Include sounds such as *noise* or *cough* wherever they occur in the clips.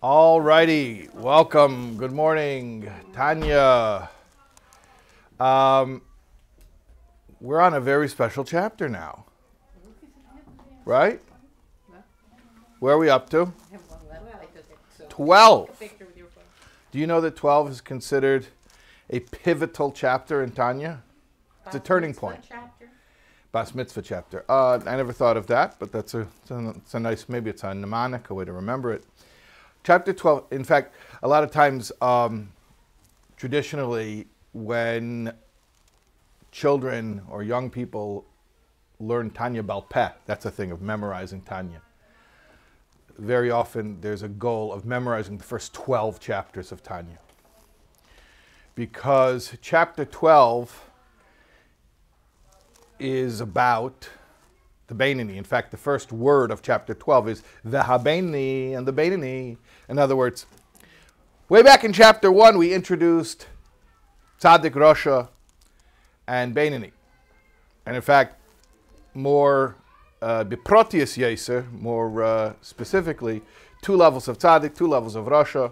All righty, welcome. Good morning, Tanya. Um, we're on a very special chapter now, right? Where are we up to? 12. Do you know that 12 is considered a pivotal chapter in Tanya? It's a turning point. Bas mitzvah chapter. Uh, I never thought of that, but that's a, it's a, it's a nice, maybe it's a mnemonic, a way to remember it. Chapter 12, in fact, a lot of times, um, traditionally, when children or young people learn Tanya Balpeh, that's a thing of memorizing Tanya. Very often, there's a goal of memorizing the first 12 chapters of Tanya. Because chapter 12 is about the Beinani. In fact, the first word of chapter 12 is the Habeinani and the Beinani. In other words, way back in chapter 1, we introduced Tzaddik Rasha and Beinani. And in fact, more uh, Biprotius Yeser, more uh, specifically, two levels of Tzaddik, two levels of Rasha,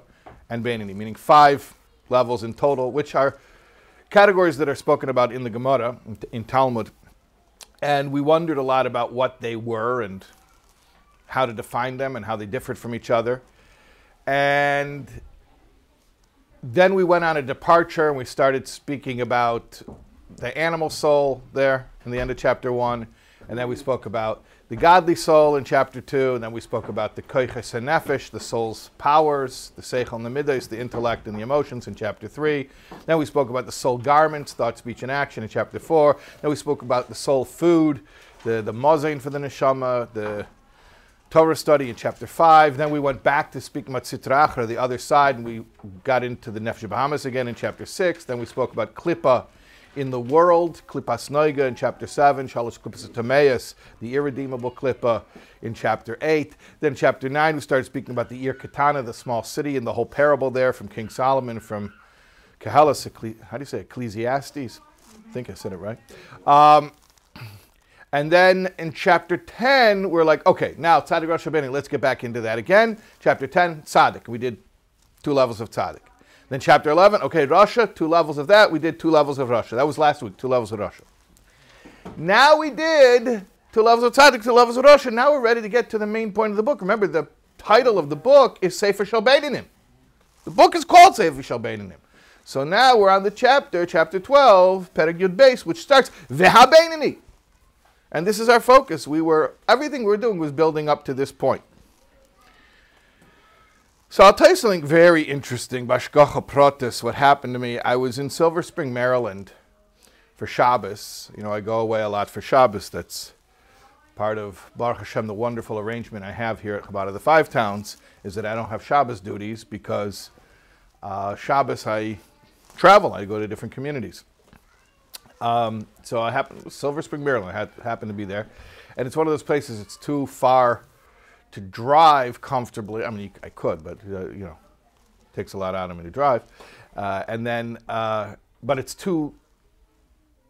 and Beinani, meaning five levels in total, which are categories that are spoken about in the Gemara, in Talmud, and we wondered a lot about what they were and how to define them and how they differed from each other. And then we went on a departure and we started speaking about the animal soul there in the end of chapter one. And then we spoke about the godly soul in chapter two. And then we spoke about the koiches and nefesh, the soul's powers, the seichel and the midas, the intellect and the emotions in chapter three. Then we spoke about the soul garments, thought, speech, and action in chapter four. Then we spoke about the soul food, the, the mozain for the neshama, the Torah study in chapter 5. Then we went back to speak Sitra the other side, and we got into the Nefesh Bahamas again in chapter 6. Then we spoke about Klippa in the world, Klippas Noiga in chapter 7, Shalosh Klippas Tameas, the irredeemable Klippa in chapter 8. Then chapter 9, we started speaking about the Ir Katana, the small city, and the whole parable there from King Solomon, from Koheles, how do you say? Ecclesiastes? I think I said it right. Um, and then in chapter 10, we're like, okay, now Tzaddik Rosh let's get back into that again. Chapter 10, Tzaddik. We did two levels of Tzaddik. Then chapter 11, okay, Rasha, two levels of that. We did two levels of Rasha. That was last week, two levels of Rasha. Now we did two levels of Tzaddik, two levels of Rasha. Now we're ready to get to the main point of the book. Remember, the title of the book is Sefer Shel Beinonim. The book is called Sefer Shel Beinonim. So now we're on the chapter, chapter 12, Perek Yud Beis, which starts, Vehabeinini. And this is our focus. We were everything we were doing was building up to this point. So I'll tell you something very interesting. Bashgacha Protis, what happened to me. I was in Silver Spring, Maryland for Shabbos. You know, I go away a lot for Shabbos. That's part of Baruch Hashem, the wonderful arrangement I have here at Chabad of the Five Towns, is that I don't have Shabbos duties because uh, Shabbos I travel. I go to different communities. Um, so I happened Silver Spring, Maryland. I happened to be there, and it's one of those places. It's too far to drive comfortably. I mean, I could, but uh, you know, it takes a lot out of me to drive. Uh, and then, uh, but it's too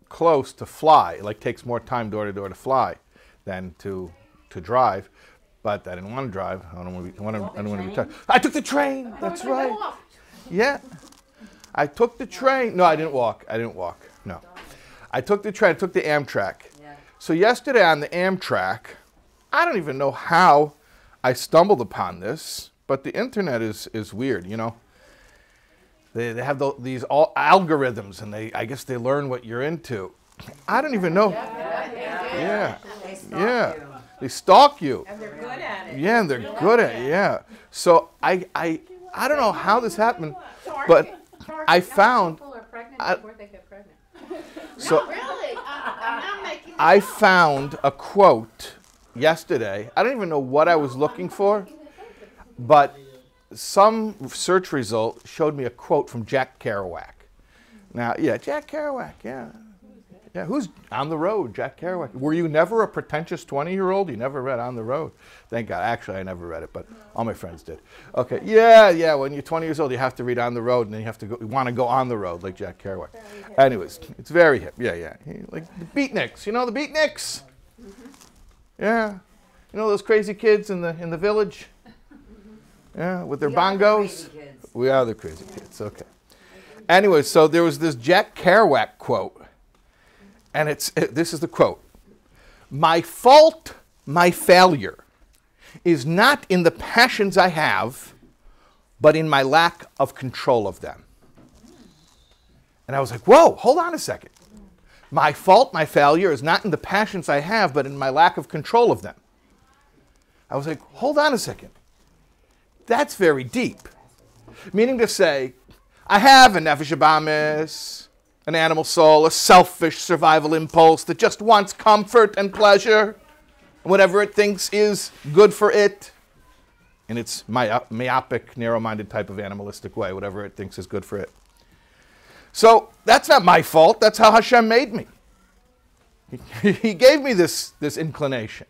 close to fly. It like takes more time door to door to fly than to to drive. But I didn't want to drive. I don't want to be. I, to, I don't want to be tired. I took the train. That's right. Yeah, I took the train. No, I didn't walk. I didn't walk. No. I took the train, I took the Amtrak. So yesterday on the Amtrak, I don't even know how I stumbled upon this, but the internet is, is weird, you know. They, they have the, these all algorithms and they I guess they learn what you're into. I don't even know. Yeah. Yeah. They yeah. They stalk you. And they're good at it. Yeah, and they're good at it. Yeah. So I I I don't know how this happened, but I found I, so really? I found a quote yesterday. I don't even know what I was looking for, but some search result showed me a quote from Jack Kerouac. Now, yeah, Jack Kerouac, yeah. Yeah, who's on the road? Jack Kerouac. Were you never a pretentious 20 year old? You never read On the Road? Thank God. Actually, I never read it, but all my friends did. Okay, yeah, yeah. When you're 20 years old, you have to read On the Road, and then you have to go, you want to go on the road like Jack Kerouac. Anyways, it's very hip. Yeah, yeah. Like the Beatniks. You know the Beatniks? Mm-hmm. Yeah. You know those crazy kids in the in the village? *laughs* Yeah, with their We are the bongos. crazy kids. We are the crazy kids. Okay. Anyway, so there was this Jack Kerouac quote, and it's it- this is the quote: "My fault, my failure, is not in the passions I have, but in my lack of control of them." And I was like, "Whoa, hold on a second. My fault, my failure, is not in the passions I have, but in my lack of control of them." I was like, "Hold on a second. That's very deep." Meaning to say, I have a nefesh abamis, an animal soul, a selfish survival impulse that just wants comfort and pleasure, and whatever it thinks is good for it, in its myopic, narrow-minded type of animalistic way, whatever it thinks is good for it. So that's not my fault. That's how Hashem made me. *laughs* He, gave me this, this inclination.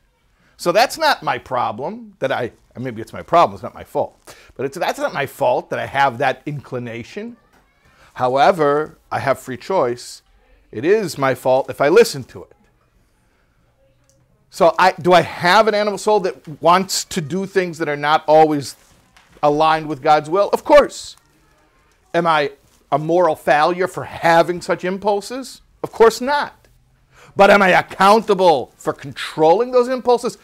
So that's not my problem that I, maybe it's my problem, it's not my fault. But it's, that's not my fault that I have that inclination. However, I have free choice. It is my fault if I listen to it. So I, do I have an animal soul that wants to do things that are not always aligned with God's will? Of course. Am I a moral failure for having such impulses? Of course not. But am I accountable for controlling those impulses?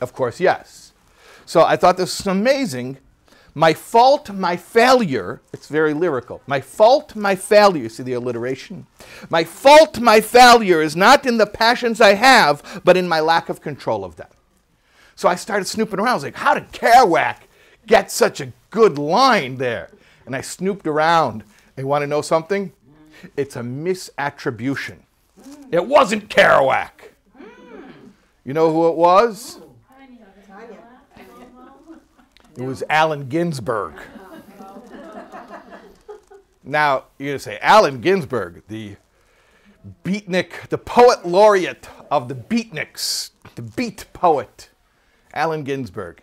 Of course, yes. So I thought this was amazing. My fault, my failure, it's very lyrical. My fault, my failure, see the alliteration? My fault, my failure is not in the passions I have, but in my lack of control of them. So I started snooping around. I was like, how did Kerouac get such a good line there? And I snooped around. And you want to know something? It's a misattribution. It wasn't Kerouac. You know who it was? It was Allen Ginsberg. Now, you're going to say, Allen Ginsberg, the beatnik, the poet laureate of the beatniks, the beat poet, Allen Ginsberg.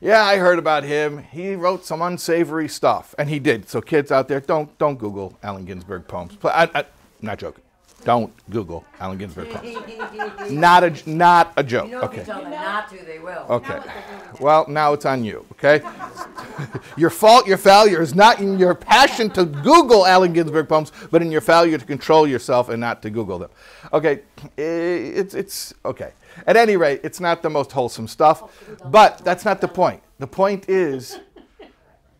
Yeah, I heard about him. He wrote some unsavory stuff, and he did. So, kids out there, don't don't Google Allen Ginsberg poems. I, I, not joking. Don't Google Allen Ginsberg poems. *laughs* Not a not a joke. You know, if Okay. you tell them not to, they will. Okay. Well, now it's on you, okay? *laughs* your fault, your failure is not in your passion to Google Allen Ginsberg poems, but in your failure to control yourself and not to Google them. Okay, it's, it's okay. At any rate, it's not the most wholesome stuff, but that's not the point. The point is,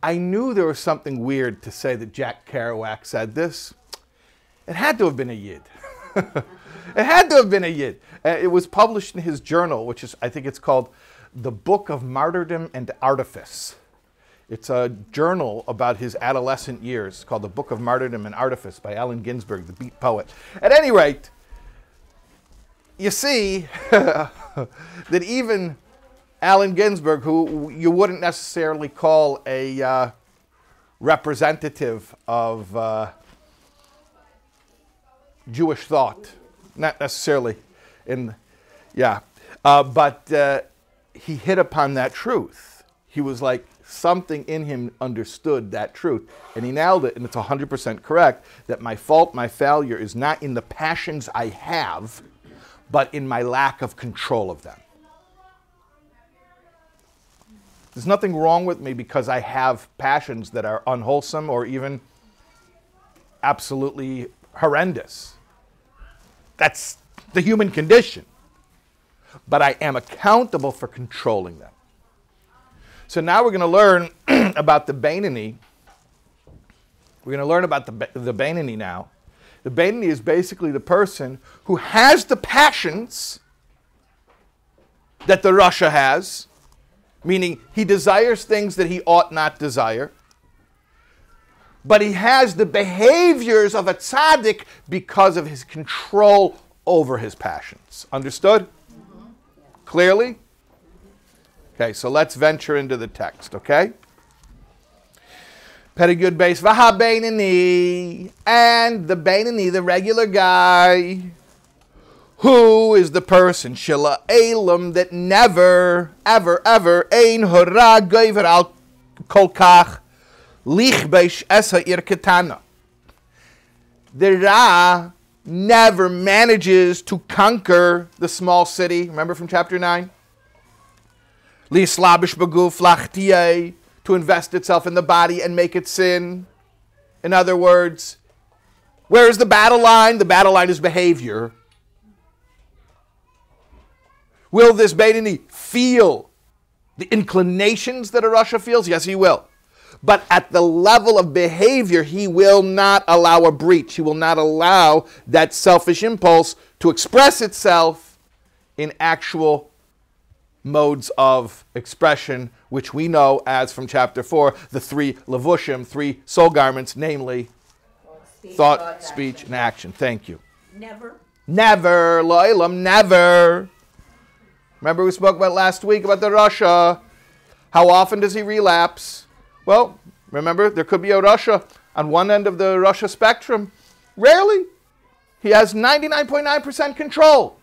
I knew there was something weird to say that Jack Kerouac said this. It had to have been a yid. *laughs* it had to have been a yid. Uh, it was published in his journal, which is, I think it's called The Book of Martyrdom and Artifice. It's a journal about his adolescent years called The Book of Martyrdom and Artifice by Allen Ginsberg, the beat poet. At any rate, you see *laughs* that even Allen Ginsberg, who you wouldn't necessarily call a uh, representative of uh, Jewish thought, not necessarily in, yeah, uh, but uh, he hit upon that truth. He was like, something in him understood that truth, and he nailed it, and it's 100% correct that my fault, my failure is not in the passions I have, but in my lack of control of them. There's nothing wrong with me because I have passions that are unwholesome or even absolutely horrendous. That's the human condition. But I am accountable for controlling them. So now we're going *clears throat* to learn about the Bainani. We're going to learn about the, the Bainani now. The Bainani is basically the person who has the passions that the Rasha has, meaning he desires things that he ought not desire, but he has the behaviors of a tzaddik because of his control over his passions. Understood? Mm-hmm. Clearly? Okay, so let's venture into the text, okay? Petty good base, Vaha Bainani, and the Bainani, the regular guy, who is the person, Shila Elam, that never, ever, ever, Ein Hora Goiver al Kolkach, Lichbesh Esa Ir Ketana. The Ra never manages to conquer the small city. Remember from chapter 9? Lislabish Baguf to invest itself in the body and make it sin. In other words, where is the battle line? The battle line is behavior. Will this Beinoni feel the inclinations that a Rasha feels? Yes, he will. But at the level of behavior, he will not allow a breach. He will not allow that selfish impulse to express itself in actual modes of expression, which we know as from chapter 4, the three levushim, three soul garments, namely Speech, thought, speech, action. and action. Thank you. Never. Never, Loilam, never. Remember we spoke about last week about the Rasha. How often does he relapse? Well, remember, there could be a Rasha on one end of the Rasha spectrum. Rarely. He has 99.9% control.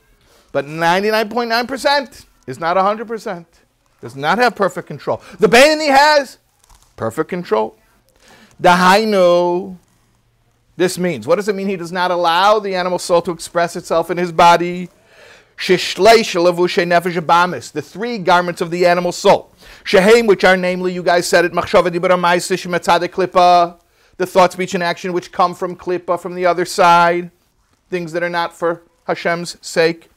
But 99.9% is not 100%. Does not have perfect control. The Beinoni has perfect control. The Hainu, this means, what does it mean? He does not allow the animal soul to express itself in his body. The three garments of the animal soul. Shehem, which are namely, you guys said it, klippa, the thought, speech, and action which come from klippa, from the other side, things that are not for Hashem's sake.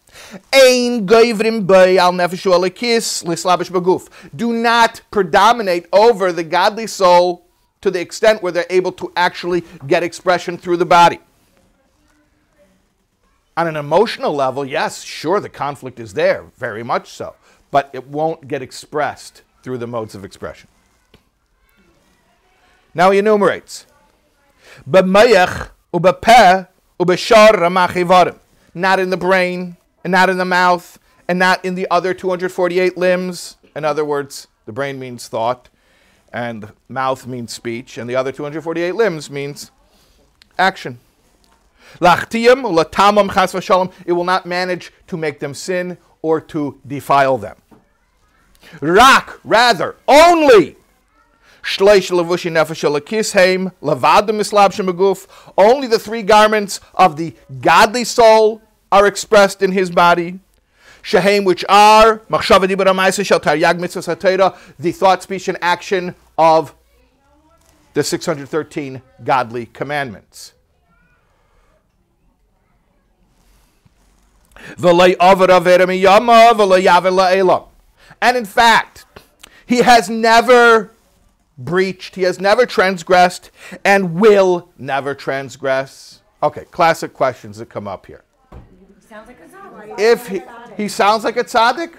Ein goivrim bay al nefesh alikis lislabish baguf. Do not predominate over the godly soul to the extent where they're able to actually get expression through the body. On an emotional level, yes, sure, the conflict is there, very much so, but it won't get expressed through the modes of expression. Now he enumerates. Not in the brain, and not in the mouth, and not in the other 248 limbs. In other words, the brain means thought, and the mouth means speech, and the other 248 limbs means action. It will not manage to make them sin or to defile them. Rak, rather, only. Only the three garments of the godly soul are expressed in his body. Shehem, which are machshava the thought, speech, and action of the 613 godly commandments. And in fact, he has never breached, he has never transgressed, and will never transgress. Okay, classic questions that come up here. Sounds like a zombie. If he, he sounds like a tzaddik,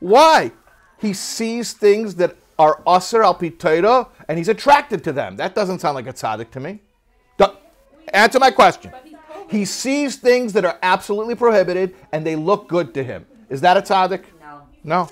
why? He sees things that are usher al pitoida, and he's attracted to them. That doesn't sound like a tzaddik to me. Do- answer my question. He sees things that are absolutely prohibited, and they look good to him. Is that a tzaddik? No. No.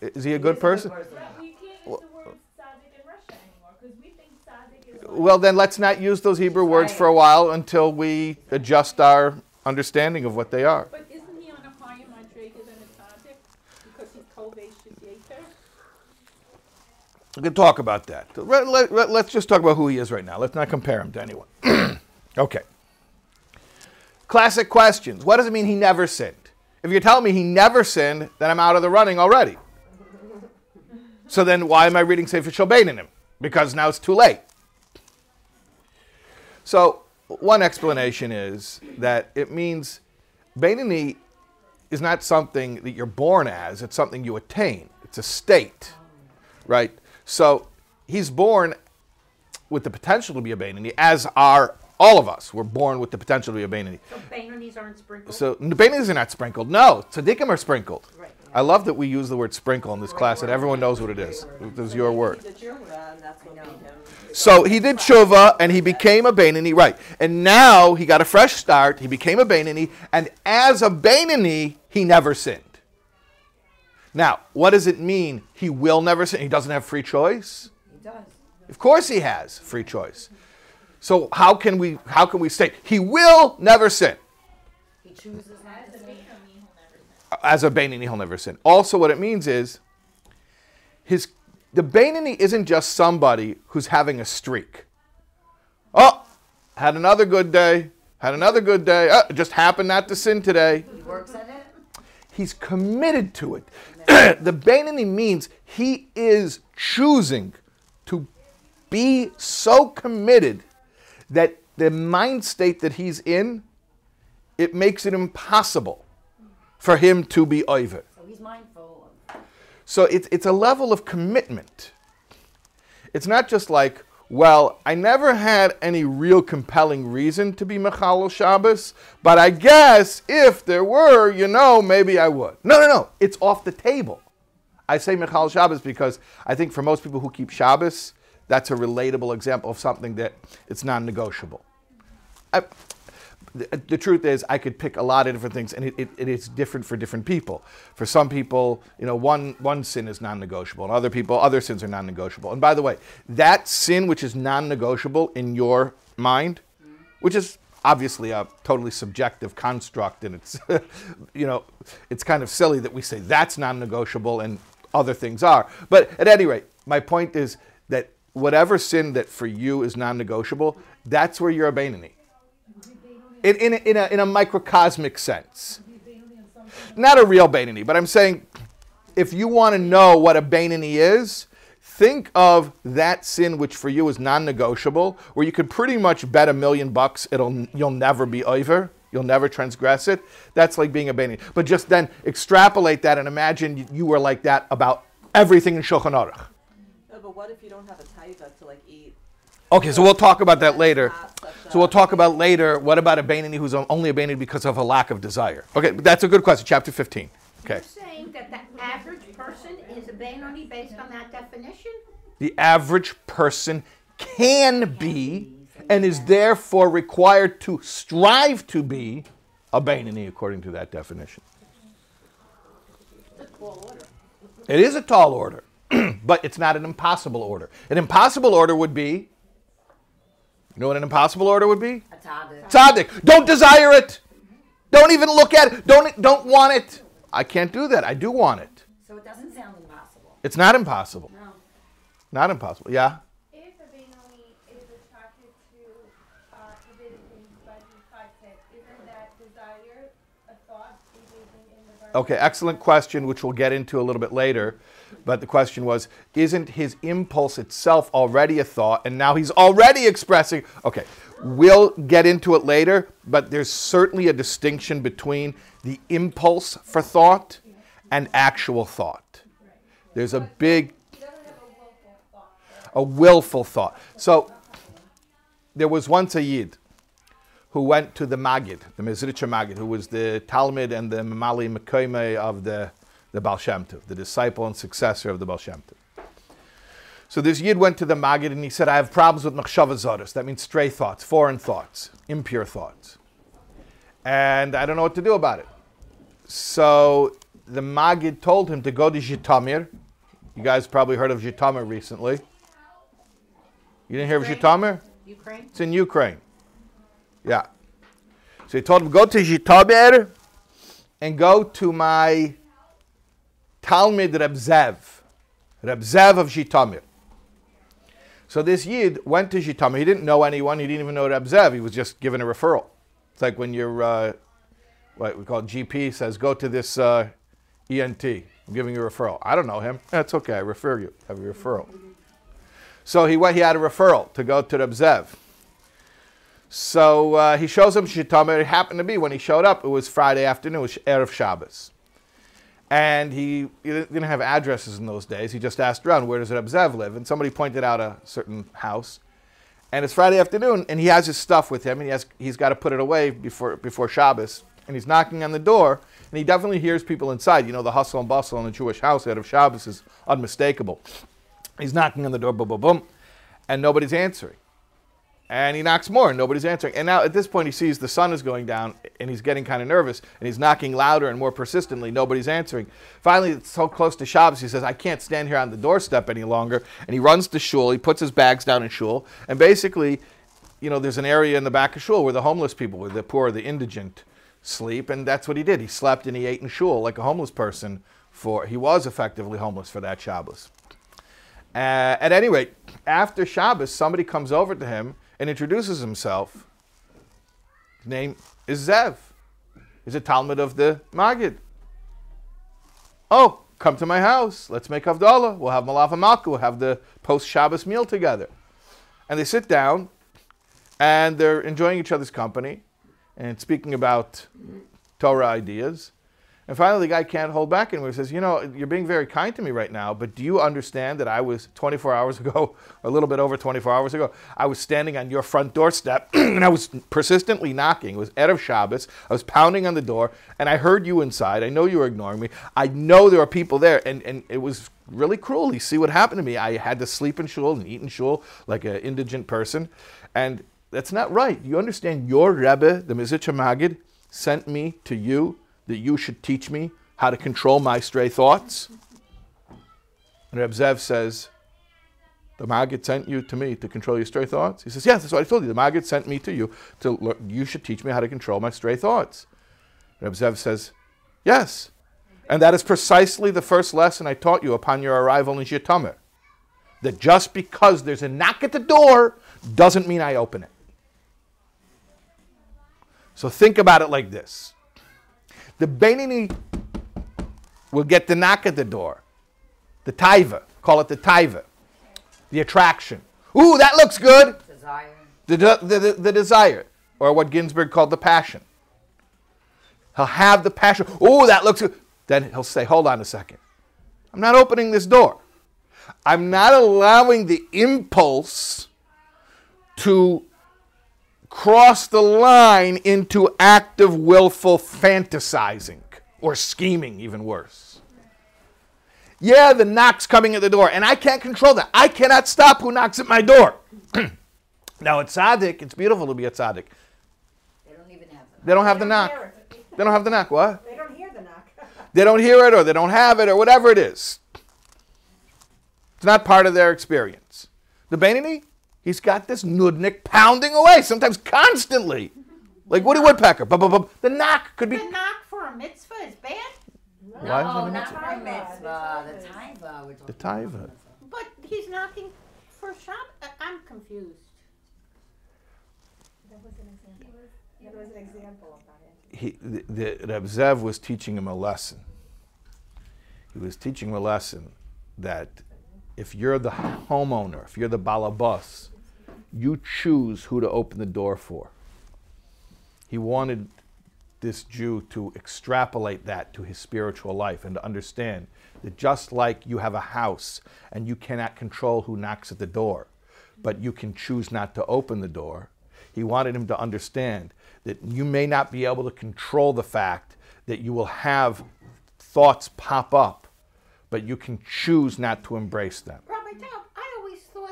Is he a good person? But we can't use the word tzaddik in Rasha anymore because we think tzaddik is like Well, then let's not use those Hebrew words for a while until we adjust our understanding of what they are. But isn't he on a higher madriga than a tzaddik because he's kovesh yater? We can talk about that. Let, let, let, let's just talk about who he is right now. Let's not compare him to anyone. *clears throat* okay. Classic questions. What does it mean he never sinned? If you're telling me he never sinned, then I'm out of the running already. So then why am I reading Sefer Shalbein in him? Because now it's too late. So one explanation is that it means Beinoni is not something that you're born as, it's something you attain. It's a state, right? So he's born with the potential to be a Beinoni, as are all of us. We're born with the potential to be a Beinoni. So Bainonies aren't sprinkled? So Beinonis are not sprinkled. No, tzaddikim are sprinkled. Right. I love that we use the word sprinkle in this class, and everyone knows what it is. It was your word. The tshuva, and that's what made him. So he did tshuva, and he became a Beinoni, right? And now he got a fresh start. He became a Beinoni, and as a Beinoni, he never sinned. Now, what does it mean? He will never sin. He doesn't have free choice. He does. Of course, he has free choice. So how can we how can we say he will never sin? He chooses. As a Beinoni, he'll never sin. Also, what it means is his the Beinoni isn't just somebody who's having a streak. Oh, had another good day. Had another good day. Oh, just happened not to sin today. He works at it. He's committed to it. *clears throat* the Beinoni means he is choosing to be so committed that the mind state that he's in, it makes it impossible for him to be over. So he's mindful. So it's, it's a level of commitment. It's not just like, well, I never had any real compelling reason to be Mechalel Shabbos, but I guess if there were, you know, maybe I would. No, no, no. It's off the table. I say Mechalel Shabbos because I think for most people who keep Shabbos, that's a relatable example of something that it's non-negotiable. I, the, uh, the truth is, I could pick a lot of different things, and it, it, it is different for different people. For some people, you know, one, one sin is non negotiable, and other people, other sins are non negotiable. And by the way, that sin which is non negotiable in your mind, which is obviously a totally subjective construct, and it's, *laughs* you know, it's kind of silly that we say that's non negotiable and other things are. But at any rate, my point is that whatever sin that for you is non negotiable, that's where you're a Beinoni in, in, in, a, in a microcosmic sense. Not a real Beinoni, but I'm saying if you want to know what a Beinoni is, think of that sin which for you is non-negotiable, where you could pretty much bet a million bucks it'll you'll never be over, you'll never transgress it. That's like being a Beinoni. But just then extrapolate that and imagine you were like that about everything in Shulchan Aruch. But what if you don't have a taiva to like? Okay, so we'll talk about that later. So we'll talk about later. What about a Beinoni who's only a Beinoni because of a lack of desire? Okay, that's a good question. Chapter 15. Okay. You're saying that the average person is a Benoni based on that definition? The average person can be and is therefore required to strive to be a Beinoni according to that definition. It is a tall order, *clears throat* but it's not an impossible order. An impossible order would be, you know what an impossible order would be? A tzaddik. Tzaddik. Don't desire it. Don't even look at it. Don't don't want it. I can't do that. I do want it. So it doesn't sound impossible. It's not impossible. No. Not impossible. Yeah. If a Benoni is attracted to uh, forbidden things by the concept, isn't that desire a thought engaging in the garden? Okay. Excellent question, which we'll get into a little bit later. But the question was, isn't his impulse itself already a thought, and now he's already expressing? Okay. We'll get into it later, but there's certainly a distinction between the impulse for thought and actual thought. There's a big a willful thought. So there was once a Yid who went to the Magid, the Mezritcher Magid, who was the Talmid and the Mamali Mekoime of the, the Baal Shem Tov, the disciple and successor of the Baal Shem Tov. So this Yid went to the Magid and he said, I have problems with Machshava Zoros. That means stray thoughts, foreign thoughts, impure thoughts. And I don't know what to do about it. So the Magid told him to go to Zhitomir. You guys probably heard of Zhitomir recently. You didn't hear of Ukraine? Zhitomir? Ukraine? It's in Ukraine. Yeah. So he told him, go to Zhitomir and go to my Talmid Reb Zev, Reb Zev of Zhitomir. So this Yid went to Zhitomir. He didn't know anyone. He didn't even know Reb Zev. He was just given a referral. It's like when your, uh, what we call GP says, go to this uh, ENT. I'm giving you a referral. I don't know him. That's okay. I refer you. Have a referral. So he went. He had a referral to go to Reb Zev. So uh, he shows him Zhitomir. It happened to be when he showed up, it was Friday afternoon, it was Erev Shabbos. And he, he didn't have addresses in those days. He just asked around, where does Reb Zev live? And somebody pointed out a certain house. And it's Friday afternoon, and he has his stuff with him, and he has, he's got to put it away before, before Shabbos. And he's knocking on the door, and he definitely hears people inside. You know, the hustle and bustle in a Jewish house out of Shabbos is unmistakable. He's knocking on the door, boom, boom, boom, and nobody's answering. And he knocks more, and nobody's answering. And now at this point, he sees the sun is going down, and he's getting kind of nervous, and he's knocking louder and more persistently. Nobody's answering. Finally, it's so close to Shabbos, he says, I can't stand here on the doorstep any longer. And he runs to Shul. He puts his bags down in Shul, and basically, you know, there's an area in the back of Shul where the homeless people, where the poor, the indigent, sleep, and that's what he did. He slept and he ate in Shul like a homeless person. For he was effectively homeless for that Shabbos. Uh, at any rate, after Shabbos, somebody comes over to him and introduces himself. His name is Zev. He's a Talmid of the Magid. Oh, come to my house. Let's make Havdalah. We'll have Malava Malka. We'll have the post Shabbos meal together. And they sit down and they're enjoying each other's company and speaking about Torah ideas. And finally, the guy can't hold back anymore. He says, You know, you're being very kind to me right now, but do you understand that I was 24 hours *laughs* ago, or a little bit over 24 hours ago, I was standing on your front doorstep *clears throat* and I was persistently knocking. It was Erev Shabbos. I was pounding on the door and I heard you inside. I know you were ignoring me. I know there are people there. And, and it was really cruel. You see what happened to me. I had to sleep in shul and eat in shul like an indigent person. And that's not right. You understand your Rebbe, the Mezritcher Magid, sent me to you that you should teach me how to control my stray thoughts? And Reb Zev says, the Maggid sent you to me to control your stray thoughts? He says, yes, that's what I told you. The Maggid sent me to you to learn, you should teach me how to control my stray thoughts. Reb Zev says, yes. And that is precisely the first lesson I taught you upon your arrival in Zhitomir. That just because there's a knock at the door doesn't mean I open it. So think about it like this. The Benini will get the knock at the door, the taiva, call it the taiva, the attraction. Ooh, that looks good. Desire. The, the, the, the desire, or what Ginsberg called the passion. He'll have the passion. Ooh, that looks good. Then he'll say, hold on a second. I'm not opening this door. I'm not allowing the impulse to cross the line into active, willful fantasizing or scheming, even worse. Yeah, the knock's coming at the door, and I can't control that. I cannot stop who knocks at my door. *clears throat* now, at tzaddik, it's beautiful to be a tzaddik. They don't even have them. They don't have the knock. They don't have the knock. What? They don't hear the knock. *laughs* They don't hear it, or they don't have it, or whatever it is. It's not part of their experience. The Benini, he's got this nudnik pounding away, sometimes constantly. Like Woody Woodpecker. Bum, bum, bum. The knock could be. The knock for a mitzvah is bad, Why is No, it a not mitzvah? for a mitzvah. The taiva. we're The talking about. taiva. but he's knocking for Shabbat. Uh, I'm confused. That was an example. That was an example of that. He, the, the Reb Zev was teaching him a lesson. He was teaching him a lesson that if you're the homeowner, if you're the balabas, you choose who to open the door for. He wanted this Jew to extrapolate that to his spiritual life and to understand that just like you have a house and you cannot control who knocks at the door, but you can choose not to open the door, he wanted him to understand that you may not be able to control the fact that you will have thoughts pop up, but you can choose not to embrace them. Rabbi I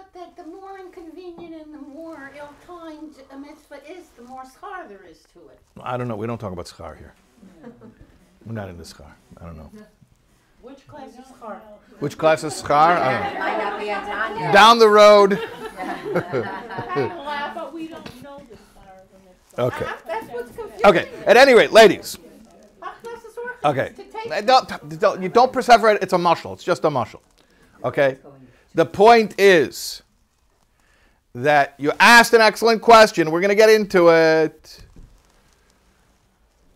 thought that the more inconvenient and the more ill-timed a mitzvah is, the more schar there is to it. I don't know. We don't talk about schar here. We're not in into schar. I don't know. Which class is schar? Which class is schar? I don't know. Might not be on *laughs* Down the road. laugh, but we don't know this far of a mitzvah. Okay. Ah, that's what's confusing. Okay. At any rate, ladies. How does this work? Okay. To take Don't, don't, you don't perseverate. It's a mushal. It's just a mushal. Okay. The point is that you asked an excellent question. We're going to get into it.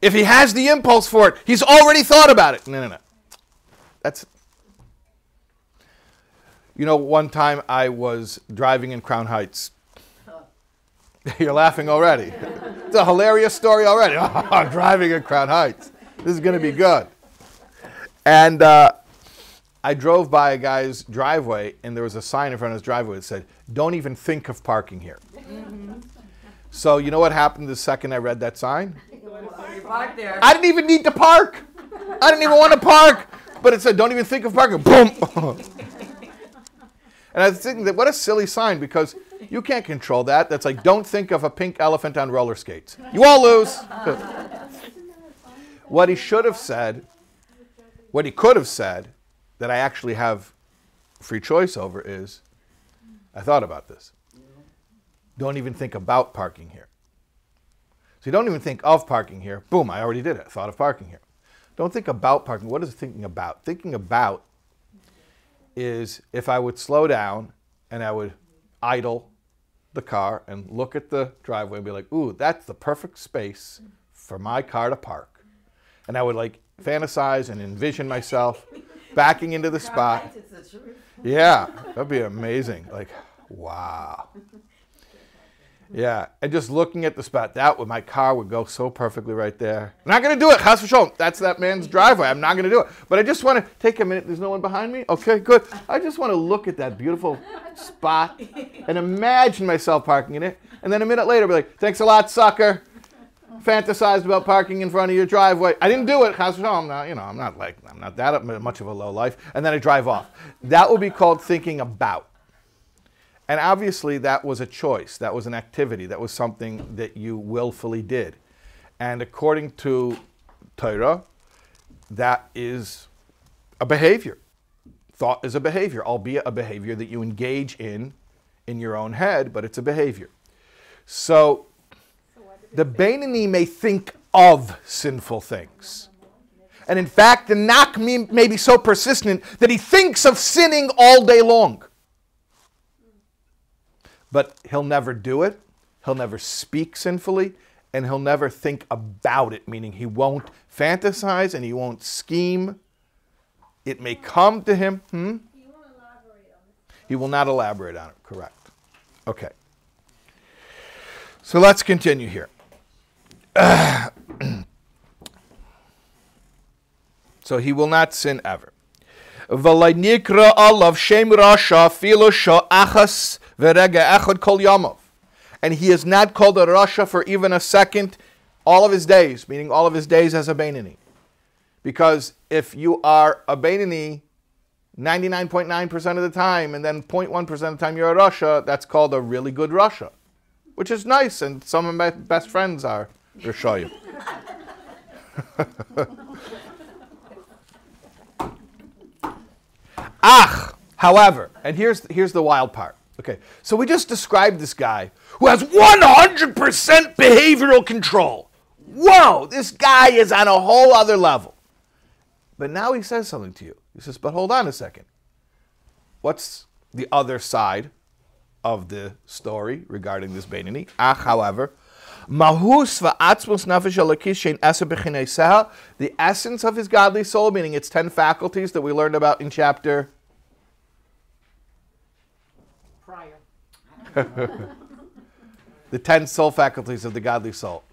If he has the impulse for it, he's already thought about it. No, no, no. That's. You know, one time I was driving in Crown Heights. *laughs* You're laughing already. *laughs* It's a hilarious story already. *laughs* Driving in Crown Heights. This is going to be good. And uh, I drove by a guy's driveway, and there was a sign in front of his driveway that said, Don't even think of parking here. Mm-hmm. So, you know what happened the second I read that sign? *laughs* You park there. I didn't even need to park. I didn't even want to park. But it said, don't even think of parking. Boom. *laughs* and I was thinking that what a silly sign because you can't control that. That's like, don't think of a pink elephant on roller skates. You all lose. *laughs* what he should have said, what he could have said, that I actually have free choice over is, I thought about this. Don't even think about parking here. So you don't even think of parking here. Boom, I already did it. Thought of parking here. Don't think about parking. What is thinking about? Thinking about is if I would slow down and I would idle the car and look at the driveway and be like, ooh, that's the perfect space for my car to park. And I would like fantasize and envision myself backing into the spot. Right, it's the truth. Yeah, *laughs* that'd be amazing. Like, wow. *laughs* Yeah, and just looking at the spot, that would my car would go so perfectly right there. I'm not gonna do it. Chas v'sholom. That's that man's driveway. I'm not gonna do it. But I just want to take a minute. There's no one behind me. Okay, good. I just want to look at that beautiful spot *laughs* and imagine myself parking in it. And then a minute later, be like, "Thanks a lot, sucker." Fantasized about parking in front of your driveway. I didn't do it. I'm not, you know, I'm not like I'm not that much of a low life. And then I drive off. That would be called thinking about. And obviously, that was a choice. That was an activity. That was something that you willfully did. And according to Torah, that is a behavior. Thought is a behavior, albeit a behavior that you engage in in your own head, but it's a behavior. So the Beinoni may think of sinful things. And in fact, the knock may be so persistent that he thinks of sinning all day long but he'll never do it. He'll never speak sinfully, and he'll never think about it, meaning he won't fantasize and he won't scheme. It may come to him. Hmm? You won't. He will not elaborate on it. Correct. Okay. So let's continue here. *clears throat* so he will not sin ever. And he is not called a rasha for even a second all of his days, meaning all of his days as a Bainani. Because if you are a Bainani 99.9% of the time and then 0.1% of the time you're a Rasha, that's called a really good Rasha, which is nice. And some of my best friends are Rishoyim. Ach, however, and here's, here's the wild part. Okay, so we just described this guy who has 100% behavioral control. Whoa, this guy is on a whole other level. But now he says something to you. He says, but hold on a second. What's the other side of the story regarding this Beinani? Ach, however, Mahus va'atzmos nefesh elokis shein eser b'chinei the essence of his godly soul, meaning its ten faculties that we learned about in chapter. Prior. *laughs* The ten soul faculties of the godly soul.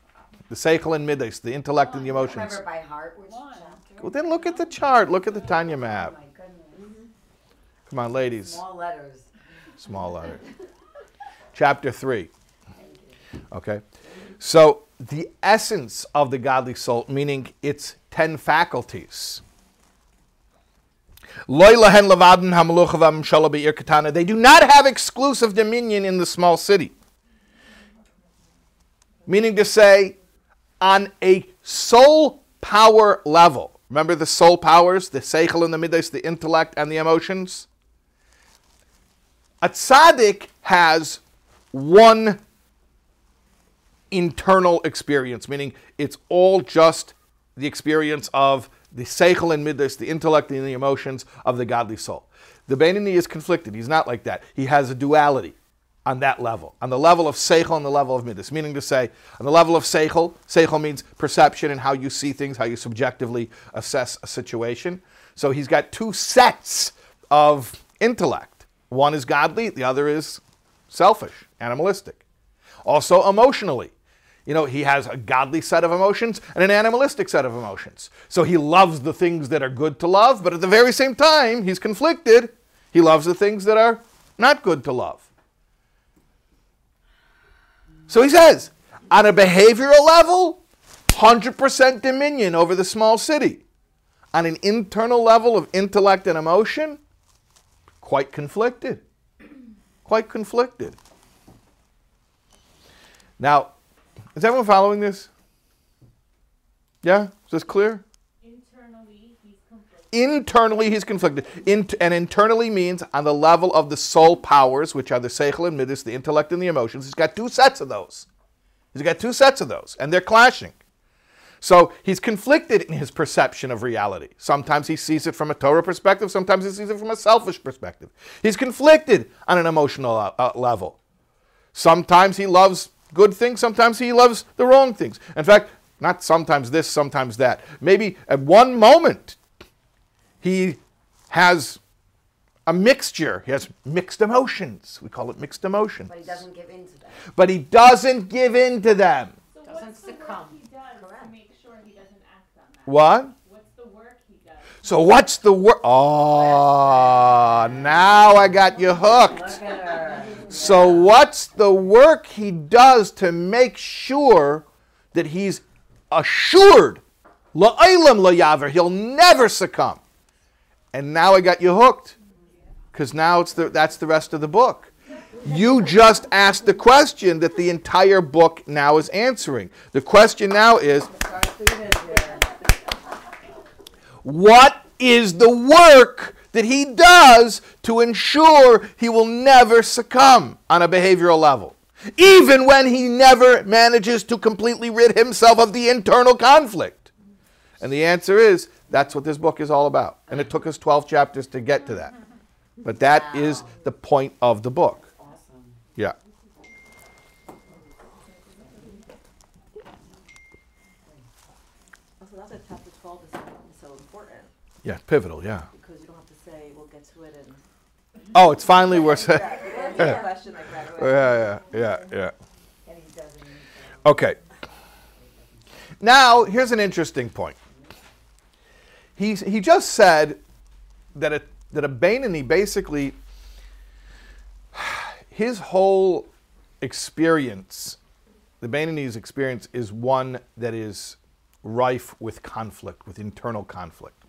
The seichel and midas, the intellect and the emotions. Remember by heart which chapter? Well, then look at the chart. Look at the Tanya map. Oh my goodness. Come on, ladies. Small letters. Small letter. Chapter 3. Okay. So, the essence of the godly soul, meaning its 10 faculties. They do not have exclusive dominion in the small city. Meaning to say, on a soul power level, remember the soul powers, the seichel and the midas, the intellect and the emotions? A tzaddik has one internal experience, meaning it's all just the experience of the seichel and midas, the intellect and the emotions of the godly soul. The Beinoni is conflicted. He's not like that. He has a duality on that level, on the level of seichel and the level of midas. Meaning to say, on the level of seichel, seichel means perception and how you see things, how you subjectively assess a situation. So he's got two sets of intellect. One is godly, the other is selfish, animalistic. Also, emotionally. You know, he has a godly set of emotions and an animalistic set of emotions. So he loves the things that are good to love, but at the very same time, he's conflicted. He loves the things that are not good to love. So he says, on a behavioral level, 100% dominion over the small city. On an internal level of intellect and emotion, quite conflicted. Quite conflicted. Now, is everyone following this? Yeah? Is this clear? Internally, he's conflicted. Internally, he's conflicted. Int- and internally means on the level of the soul powers, which are the seichel and midas, the intellect and the emotions. He's got two sets of those. He's got two sets of those, and they're clashing. So he's conflicted in his perception of reality. Sometimes he sees it from a Torah perspective, sometimes he sees it from a selfish perspective. He's conflicted on an emotional uh, level. Sometimes he loves good things, sometimes he loves the wrong things. In fact, Not sometimes this, sometimes that. Maybe at one moment he has a mixture. He has mixed emotions. We call it mixed emotions. But he doesn't give in to them. But he doesn't give in to them. So Doesn't what's the work succumb. he does Correct. to make sure he doesn't act on that? What? What's the work he does? So what's the word? Oh, ah, now I got you hooked. So what's the work he does to make sure that he's assured la'olam layaver, he'll never succumb. And now I got you hooked. Because now it's the, that's the rest of the book. You just asked the question that the entire book now is answering. The question now is what is the work that he does to ensure he will never succumb on a behavioral level? Even when he never manages to completely rid himself of the internal conflict. And the answer is that's what this book is all about. And it took us 12 chapters to get to that. But that is the point of the book. Awesome. Yeah. Oh, also, that's why chapter twelve is so important, Yeah, pivotal, yeah. because you don't have to say, we'll get to it and. Oh, it's finally worth saying. Yeah, you answer the question like right away. Yeah, yeah, yeah, yeah. And he doesn't. Okay. Now, here's an interesting point. He, he just said that a, that a Beinoni basically, *sighs* his whole experience, the Beinoni's experience is one that is rife with conflict, with internal conflict.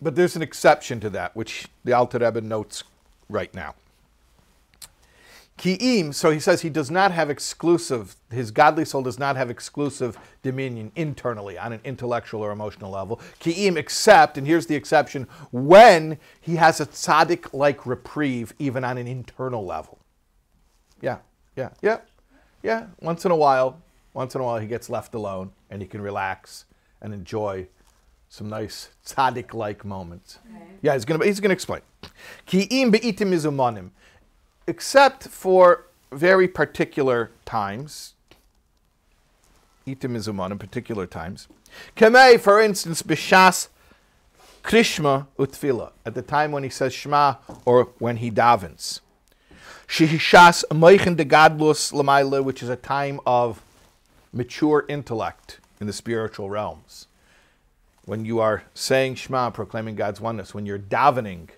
But there's an exception to that, which the Alter Rebbe notes right now. Ki'im, so he says he does not have exclusive, his godly soul does not have exclusive dominion internally on an intellectual or emotional level. Ki'im, except, and here's the exception, when he has a tzaddik like reprieve, even on an internal level. Yeah, yeah, yeah, yeah. Once in a while, once in a while he gets left alone and he can relax and enjoy some nice tzaddik like moments. Yeah, he's gonna he's gonna explain. Ki'im be'itim izumanim except for very particular times. Itim izuman in particular times. Kamei, for instance, b'shas krishma utfila, at the time when he says Shema or when he davens. Shihishas moichen de gadlus lamaila, which is a time of mature intellect in the spiritual realms. When you are saying Shema, proclaiming God's oneness, when you're davening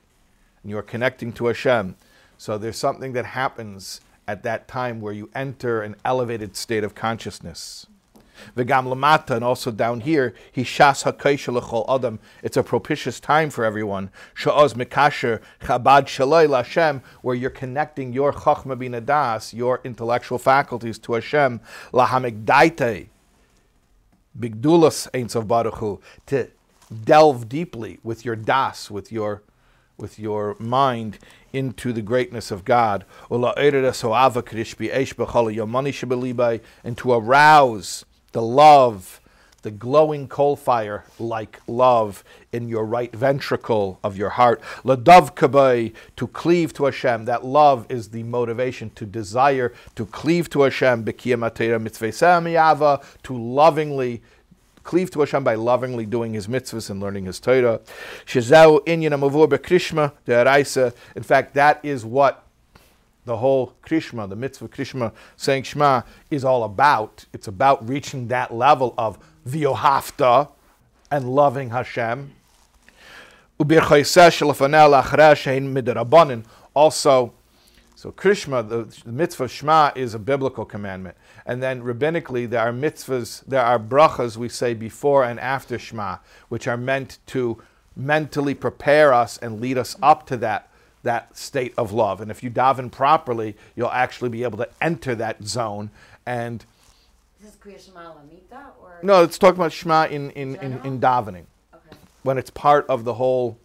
and you're connecting to Hashem, so there's something that happens at that time where you enter an elevated state of consciousness. V'gam lamata, and also down here, hishas ha'kaisha l'chol adam. It's a propitious time for everyone. Sha'oz mikasher chabad shaloi l'Hashem, where you're connecting your chachma bin das, your intellectual faculties to Hashem, Lahamik lahamigdaite, bigdulas ein sof baruch Hu, to delve deeply with your das, with your with your mind into the greatness of God, and to arouse the love, the glowing coal fire like love in your right ventricle of your heart. Ladav kabay, to cleave to Hashem. That love is the motivation to desire to cleave to Hashem, to lovingly cleave to Hashem by lovingly doing His mitzvahs and learning His Torah. Shezau inyan amavur bekrishma de'araisa. In fact, that is what the whole Krishma, the mitzvah Krishma, saying Shema, is all about. It's about reaching that level of viohafta and loving Hashem. Also, so Krishma, the, the mitzvah Shema is a biblical commandment. And then rabbinically, there are mitzvahs, there are brachas we say before and after Shema, which are meant to mentally prepare us and lead us up to that, that state of love. And if you daven properly, you'll actually be able to enter that zone. And Is this Kriya Shema Lamita or? no, it's talking about Shema in, in, in, in davening, Okay. when it's part of the whole,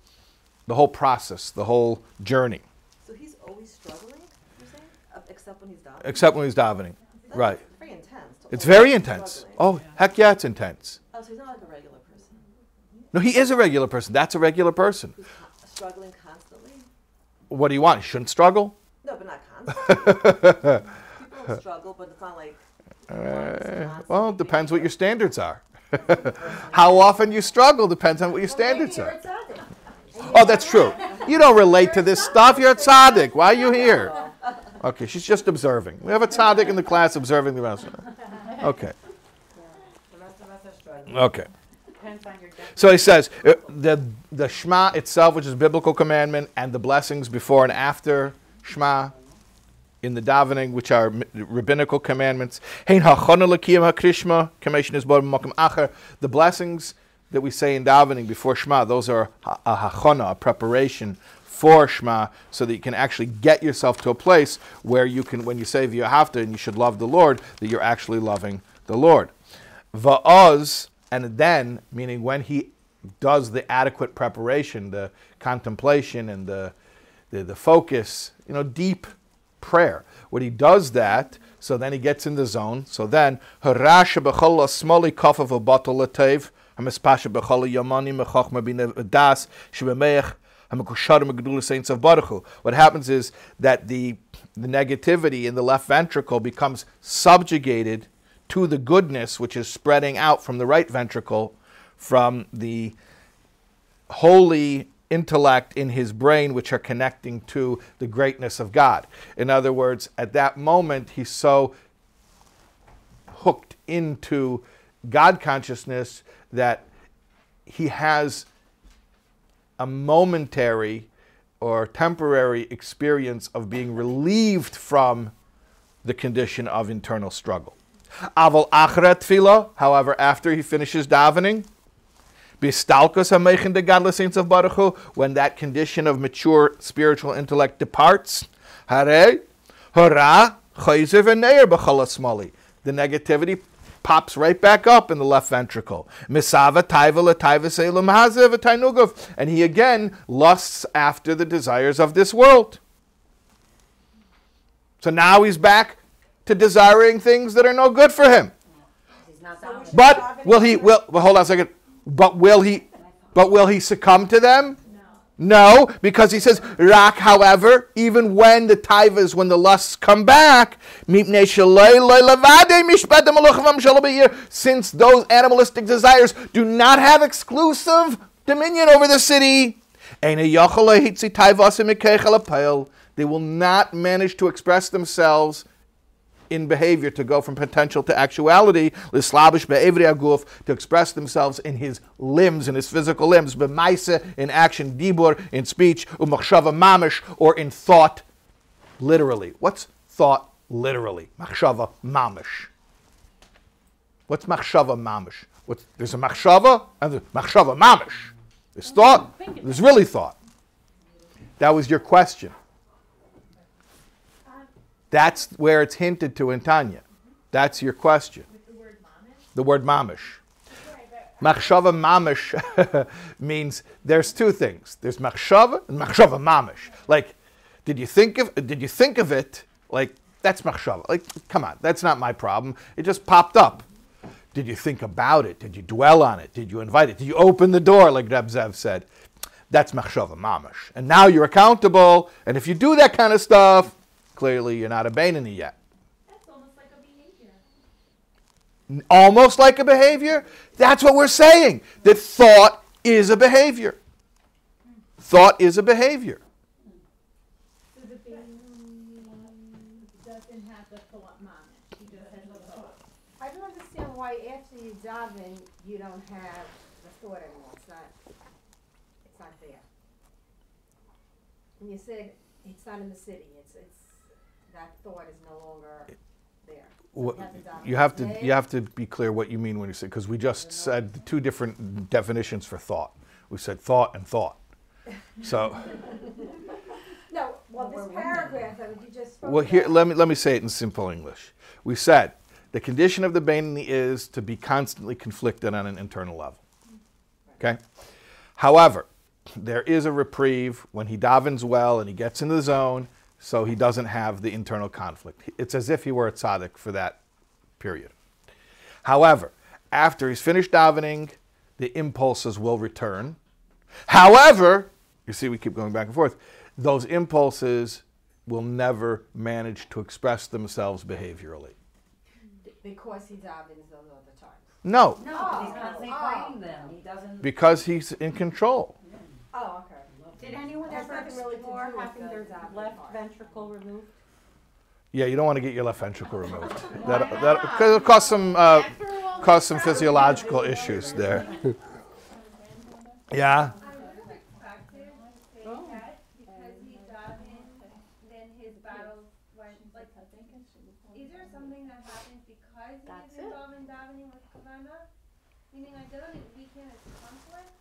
the whole process, the whole journey, So he's always struggling, you're saying? Uh, Except when he's down? except when he's davening. That's Right. Very intense. It's always very intense. struggling. Oh, heck yeah, it's intense. Oh, so he's not like a regular person. No, he is a regular person. That's a regular person. Who's co- struggling constantly? What do you want? You shouldn't struggle? No, but not constantly. *laughs* People struggle, but it's not like Uh, well, it depends what your standards are. *laughs* How often you struggle depends on what your standards You're are. a tzaddik. Oh, that's true. You don't relate to this stuff. You're a tzaddik. Why are you here? Okay, she's just observing. We have a tzaddik in the class observing the rest. *laughs* Okay, The rest of us are struggling. okay. Depends on your. So he says uh, the the Shema itself, which is biblical commandment, and the blessings before and after Shema in the davening, which are rabbinical commandments. The blessings that we say in davening before Shema, those are a hachana, a preparation for Shema, so that you can actually get yourself to a place where you can, when you say you have to and you should love the Lord, that you're actually loving the Lord. Va'oz, and then, meaning when he does the adequate preparation, the contemplation and the, the, the focus, you know, deep prayer. When he does that, so then he gets in the zone. So then, yamani What happens is that the, the negativity in the left ventricle becomes subjugated to the goodness which is spreading out from the right ventricle from the holy intellect in his brain which are connecting to the greatness of God. In other words, at that moment he's so hooked into God consciousness that he has a momentary or temporary experience of being relieved from the condition of internal struggle. Aval achra tefillah, however, after he finishes davening, bistalkos hameichin de gadla saints of Baruch when that condition of mature spiritual intellect departs, hare, hara, chayzer v'neir b'chalas smali. The negativity pops right back up in the left ventricle. Misava taiva lataiva selam hazev tainugov. And he again lusts after the desires of this world. So now he's back to desiring things that are no good for him. But will he? Will well, hold on a second. But will he? But will he succumb to them? No, because he says rak. However, even when the taivas, when the lusts come back, since those animalistic desires do not have exclusive dominion over the city, they will not manage to express themselves in behavior to go from potential to actuality, lislabish be'evri aguf, to express themselves in his limbs, in his physical limbs, b'maise, in action, dibur, in speech, umachshava mamish, or in thought, literally. What's thought literally? Machshava mamish. What's machshava mamish? What's, there's a machshava and there's machshava mamish. There's thought, there's really thought. That was your question. That's where it's hinted to in Tanya. That's your question. The word mamish. Machshava mamish *laughs* means there's two things. There's machshava and machshava mamish. Like, did you think of did you think of it? Like that's machshava. Like, come on, that's not my problem. It just popped up. Did you think about it? Did you dwell on it? Did you invite it? Did you open the door, like Reb Zev said? That's machshava mamish. And now you're accountable. And if you do that kind of stuff, clearly you're not a it yet. That's almost like a behavior. almost like a behavior. That's what we're saying. That thought is a behavior. Thought is a behavior. So the baby doesn't have the thought moment, he just has the thought. I don't understand why after you daven, you don't have the thought anymore. It's not, it's not there. And you said it's not in the city. It's, it's, that thought is no longer there. What- have to daven You have to you have to be clear what you mean when you say because we just said the two different definitions for thought. We said thought and thought. So *laughs* No, well, this paragraph that you just spoke well here about- let me let me say it in simple English. We said the condition of the Beinoni is to be constantly conflicted on an internal level. Okay? However, there is a reprieve when he davens well and he gets into the zone, so he doesn't have the internal conflict. It's as if he were a tzaddik for that period. However, after he's finished davening, the impulses will return. However, you see, we keep going back and forth. Those impulses will never manage to express themselves behaviorally. Because he davens those other times. No, No, He's constantly fighting them. He doesn't. because he's in control. Oh, okay. Did anyone There's ever nothing really to explore do with having their davening left part. ventricle removed? Yeah, you don't want to get your left ventricle *laughs* removed. That that because it'll cause some uh, cause some physiological issues there. Yeah. I would have expected that because he davened, then his battles went like. Is there something that happens because he That's involved in davening with kavana? Meaning like doesn't it weaken his conflict?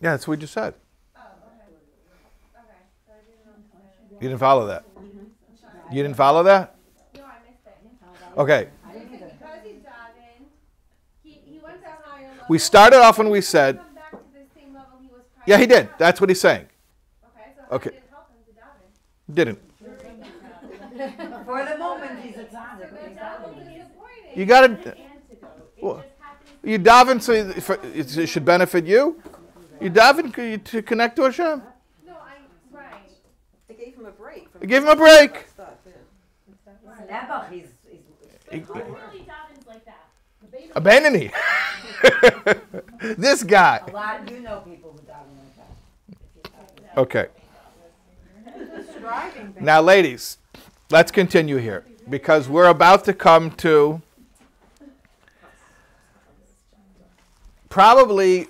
Yeah, that's what we just said. Oh, okay. Okay, so I didn't understand. You didn't follow that. You didn't follow that? No, I missed it. Okay. Because he's davened, he, he went to a higher level. We started off when we said, Come back to the same level he was prior yeah, he did. That's what he's saying. Okay, so how Okay. didn't help him didn't *laughs* For the moment, he's a So tzaddik. that's a little disappointing. You gotta. Well, You daven so it- for- it it should benefit you. You daven c- to connect to Hashem. No, I, right. They gave him a break. From Give him a break. Stuff, yeah. Nebuch, he's, he's He- *laughs* this guy. a lot. You know people who daven like that. Okay. Now, ladies, let's continue here because we're about to come to probably,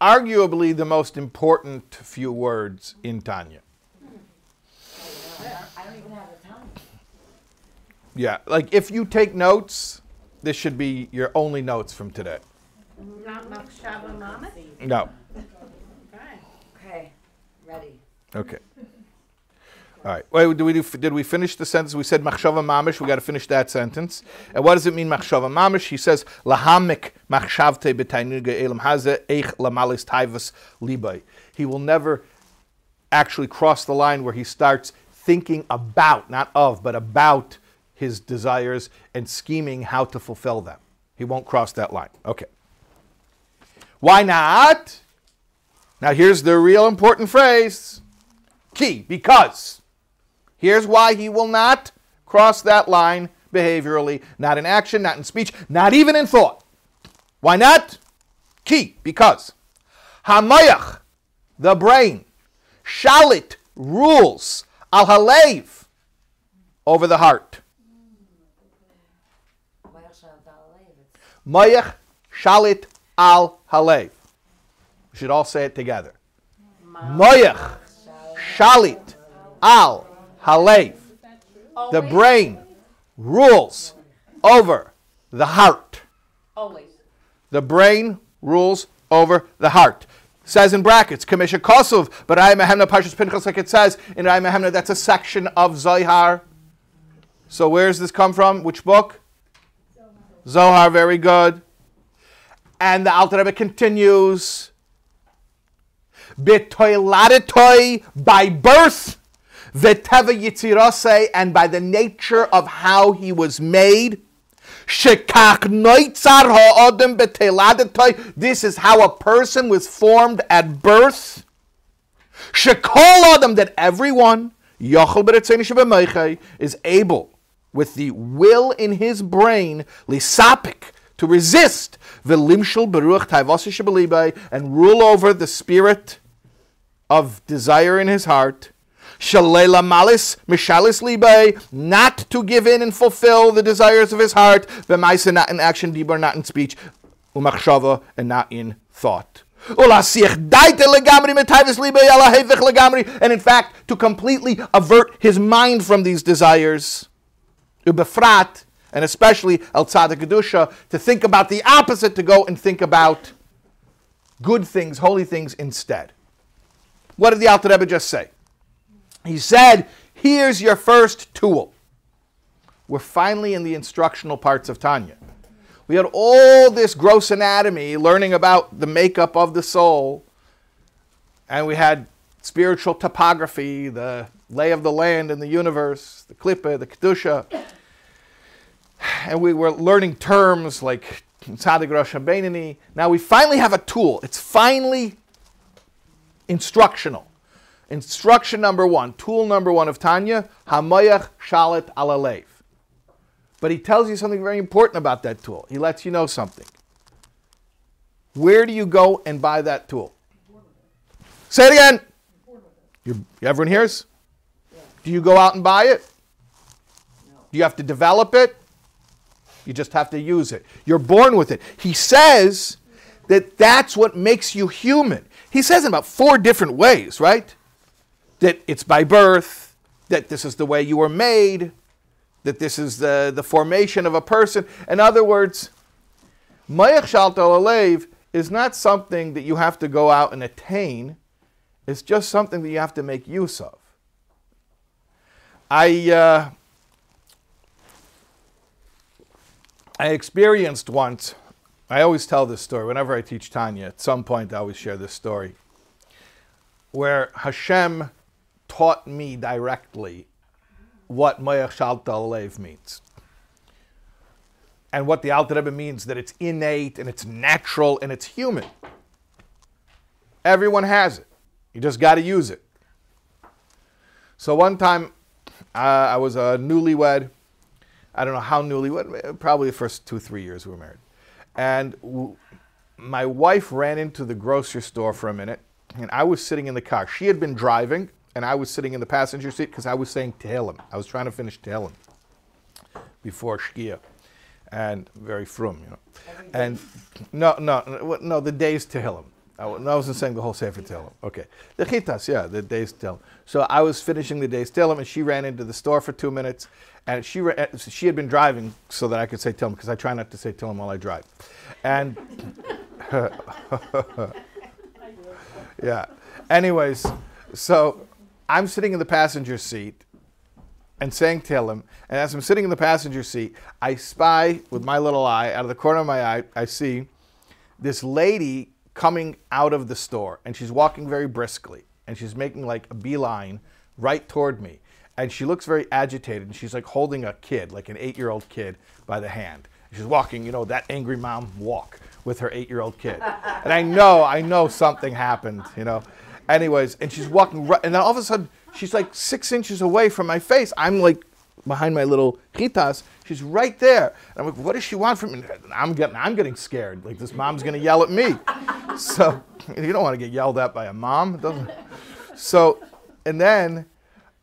arguably, the most important few words in Tanya. I don't even have the time. Yeah, like if you take notes, this should be your only notes from today. Not Machshava Mama? No. Okay. Okay, ready. Okay. All right. Wait, did we do, did we finish the sentence? We said machshava mamish. We got to finish that sentence. And what does it mean machshava mamish? He says lahamik machshavte b'tainuga elam haze eich lamalis taivas libay. He will never actually cross the line where he starts thinking about, not of, but about his desires and scheming how to fulfill them. He won't cross that line. Okay. Why not? Now here's the real important phrase. Key, because. Here's why he will not cross that line behaviorally, not in action, not in speech, not even in thought. Why not? Key, because. Hamayach, the brain, shalit, rules, al halev, over the heart. Mayach, shalit, al halev. We should all say it together. Mayach, shalit, al halev. The brain rules over the heart. Always. The brain rules over the heart. Says in brackets, Kamisha Kosov, but I Mahemna Pashas Pinchas, like it says in I Mahemna, that's a section of Zohar. So where does this come from? Which book? Zohar, very good. And the Alter Rebbe continues, B'toiladetoi, by birth, V'teva Yitzirase, and by the nature of how he was made. Shekach noitzar ha'odem b'teladetoi. This is how a person was formed at birth. Shekol adam, that everyone, Yochel is able, with the will in his brain, lisapik, to resist, v'limshul beruach taivasi shebelibai, and rule over the spirit of desire in his heart. Shalela malis mishalis libay, not to give in and fulfill the desires of his heart. V'maisa not in action, dibur not in speech, umachshava and not in thought. And in fact to completely avert his mind from these desires. Ubefrat, and especially el tzadik kedusha, to think about the opposite, to go and think about good things, holy things instead. What did the Alter Rebbe just say? He said, Here's your first tool. We're finally in the instructional parts of Tanya. We had all this gross anatomy, learning about the makeup of the soul, and we had spiritual topography, the lay of the land and the universe, the klipa, the kedusha, and we were learning terms like tzadik rosh Habeinini. Now we finally have a tool. It's finally instructional. Instruction number one, tool number one of Tanya, Hamayach Shalit Alalev. But he tells you something very important about that tool. He lets you know something. Where do you go and buy that tool? Say it again. You, everyone hears? Do you go out and buy it? Do you have to develop it? You just have to use it. You're born with it. He says that that's what makes you human. He says in about four different ways, right? That it's by birth, that this is the way you were made, that this is the, the formation of a person. In other words, Mayach Shalto Alev is not something that you have to go out and attain. It's just something that you have to make use of. I uh, I experienced once. I always tell this story whenever I teach Tanya. At some point, I always share this story, where Hashem taught me directly what Mayach Shalta Lev means. And what the Alter Rebbe means that it's innate and it's natural and it's human. Everyone has it. You just got to use it. So one time, uh, I was a newlywed. I don't know how newlywed. Probably the first two, three years we were married. And w- my wife ran into the grocery store for a minute, and I was sitting in the car. She had been driving, and I was sitting in the passenger seat because I was saying Tehillim. I was trying to finish Tehillim before Shkia, and very frum, you know. And no, no, no, no, the days Tehillim. I I wasn't saying the whole Sefer Tehillim. Okay, the Chitas, yeah, the days Tehillim. So I was finishing the days Tehillim, and she ran into the store for two minutes, and she she had been driving so that I could say Tehillim because I try not to say Tehillim while I drive, and *laughs* yeah. Anyways, so I'm sitting in the passenger seat and saying Tehillim, and as I'm sitting in the passenger seat, I spy with my little eye, out of the corner of my eye, I see this lady coming out of the store, and she's walking very briskly, and she's making like a beeline right toward me. And she looks very agitated, and she's like holding a kid, like an eight year old kid, by the hand. She's walking, you know, that angry mom walk with her eight year old kid. And I know, I know something happened, you know. Anyways, and she's walking right, and then all of a sudden, she's like six inches away from my face. I'm like behind my little chitas. She's right there. And I'm like, what does she want from me? I'm getting, I'm getting scared. Like this mom's gonna yell at me. *laughs* So *laughs* you don't want to get yelled at by a mom. Doesn't. *laughs* So, and then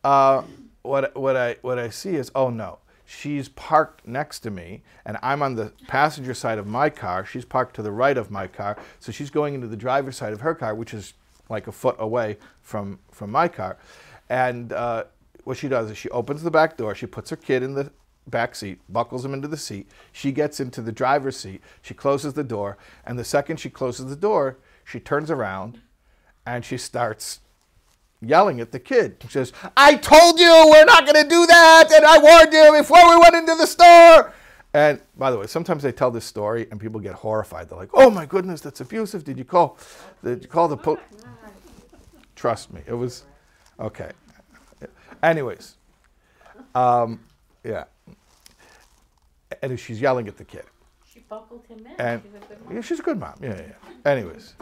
uh, what what I what I see is, oh no, she's parked next to me, and I'm on the passenger side of my car. She's parked to the right of my car, so she's going into the driver's side of her car, which is like a foot away from from my car. And uh, what she does is she opens the back door. She puts her kid in the back seat, buckles him into the seat. She gets into the driver's seat. She closes the door, and the second she closes the door, she turns around, and she starts yelling at the kid. She says, I told you we're not going to do that, and I warned you before we went into the store. And by the way, sometimes they tell this story and people get horrified. They're like, "Oh my goodness, that's abusive." Did you call? Did you call the police? Trust me, it was okay. Anyways, um, yeah, and she's yelling at the kid. She buckled him in. And She's a good mom. yeah, she's a good mom. Yeah, yeah. yeah. Anyways,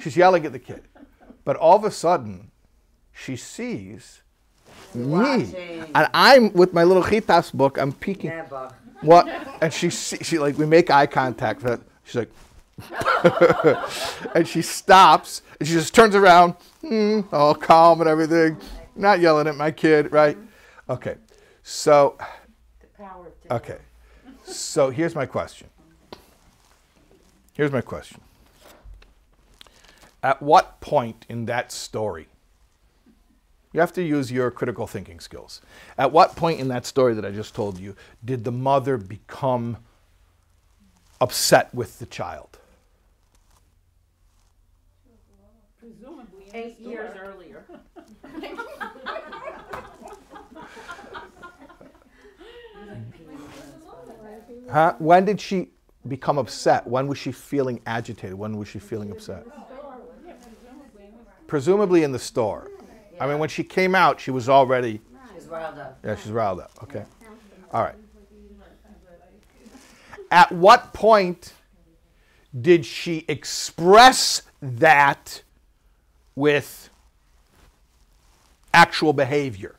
she's yelling at the kid, but all of a sudden, she sees me, Watching. and I'm with my little chitas book. I'm peeking. Never. What? And she see, she like we make eye contact. But she's like, *laughs* and she stops and she just turns around, hmm, all calm and everything, not yelling at my kid, right? Okay, so The power of Okay. So here's my question. Here's my question. At what point in that story, you have to use your critical thinking skills. At what point in that story that I just told you did the mother become upset with the child? Presumably Eight years store. earlier. Huh? When did she become upset? When was she feeling agitated? When was she feeling upset? Presumably in the store. I mean, when she came out, she was already She's riled up. Yeah, she's riled up. Okay. All right. At what point did she express that with actual behavior?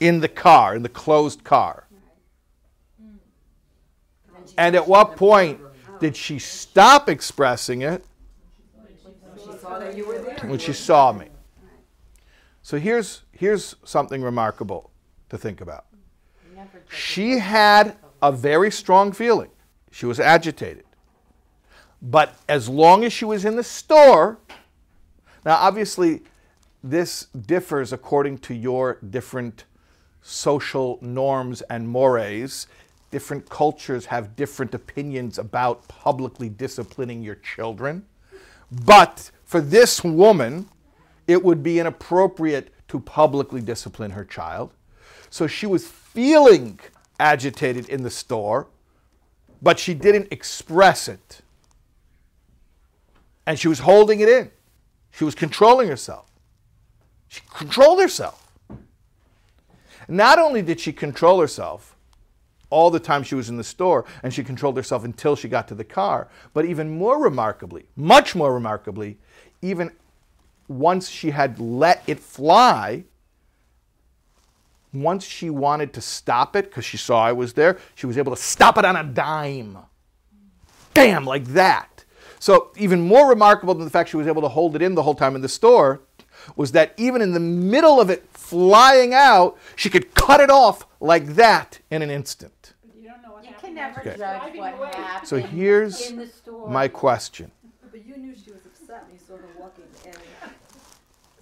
In the car, in the closed car. And at what point did she stop expressing it? When she saw me. So here's here's something remarkable to think about. She had a very strong feeling. She was agitated. But as long as she was in the store, now obviously this differs according to your different social norms and mores. Different cultures have different opinions about publicly disciplining your children. But for this woman, it would be inappropriate to publicly discipline her child. So she was feeling agitated in the store, but she didn't express it. And she was holding it in. She was controlling herself. She controlled herself. Not only did she control herself all the time she was in the store, and she controlled herself until she got to the car, but even more remarkably, much more remarkably, even once she had let it fly, once she wanted to stop it because she saw I was there, she was able to stop it on a dime. Bam, like that. So, even more remarkable than the fact she was able to hold it in the whole time in the store was that even in the middle of it flying out, she could cut it off like that in an instant. You don't know what You happened. can never Okay. judge what happened So here's in the store. my question. But you knew she was upset when you saw her walking in.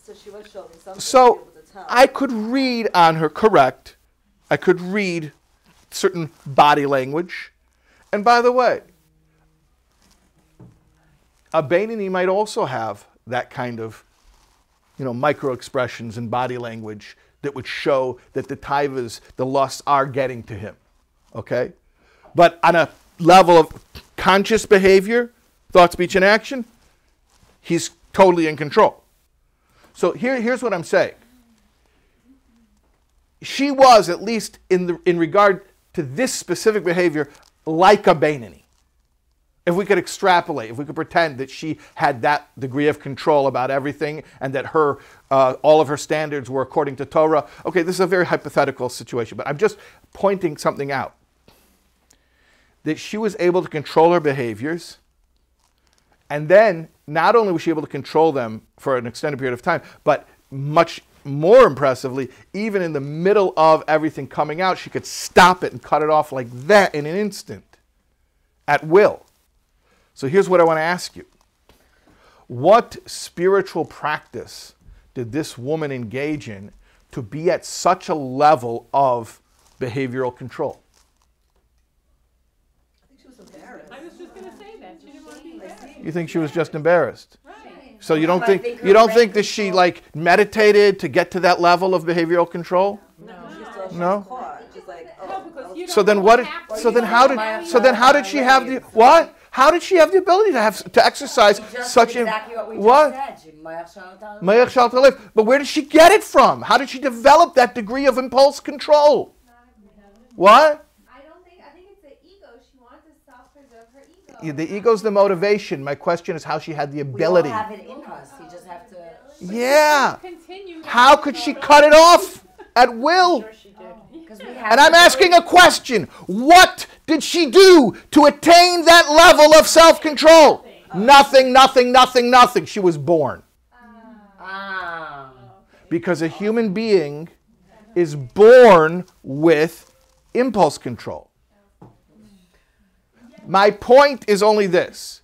So she was showing something. So to be able to tell. I could read on her, correct. I could read certain body language. And by the way, a Beinoni might also have that kind of, you know, micro expressions and body language that would show that the taivas, the lusts are getting to him. Okay? But on a level of conscious behavior, thought, speech, and action, he's totally in control. So here, here's what I'm saying. She was, at least in, the, in regard to this specific behavior, like a Beinoni. If we could extrapolate, if we could pretend that she had that degree of control about everything and that her, uh, all of her standards were according to Torah, okay, this is a very hypothetical situation, but I'm just pointing something out. That she was able to control her behaviors, and then not only was she able to control them for an extended period of time, but much more impressively, even in the middle of everything coming out, she could stop it and cut it off like that in an instant at will. So here's what I want to ask you What spiritual practice did this woman engage in to be at such a level of behavioral control? I think she was embarrassed. I was just gonna say that. She didn't want to be embarrassed. You think she was just embarrassed? Right. So you don't think think you don't think that she like meditated to get to that level of behavioral control? No, she saw she No? She's like, oh, because oh, So then what did, so then how did so then how did she have the what? How did she have the ability to have to exercise Just such exactly a what we what? said. Mayach Shalom. Mayach Shal Talif. But where did she get it from? How did she develop that degree of impulse control? What? I don't think, I think it's the ego. She wants to self-preserve her ego. Yeah, The ego's the motivation. My question is how she had the We all ability. have it in us. You just have to. Yeah. Continue. How could she cut it off at will? Because. And I'm asking a question. What did she do to attain that level of self control? Nothing, nothing, nothing, nothing. She was born. Ah. Because a human being is born with impulse control. My point is only this.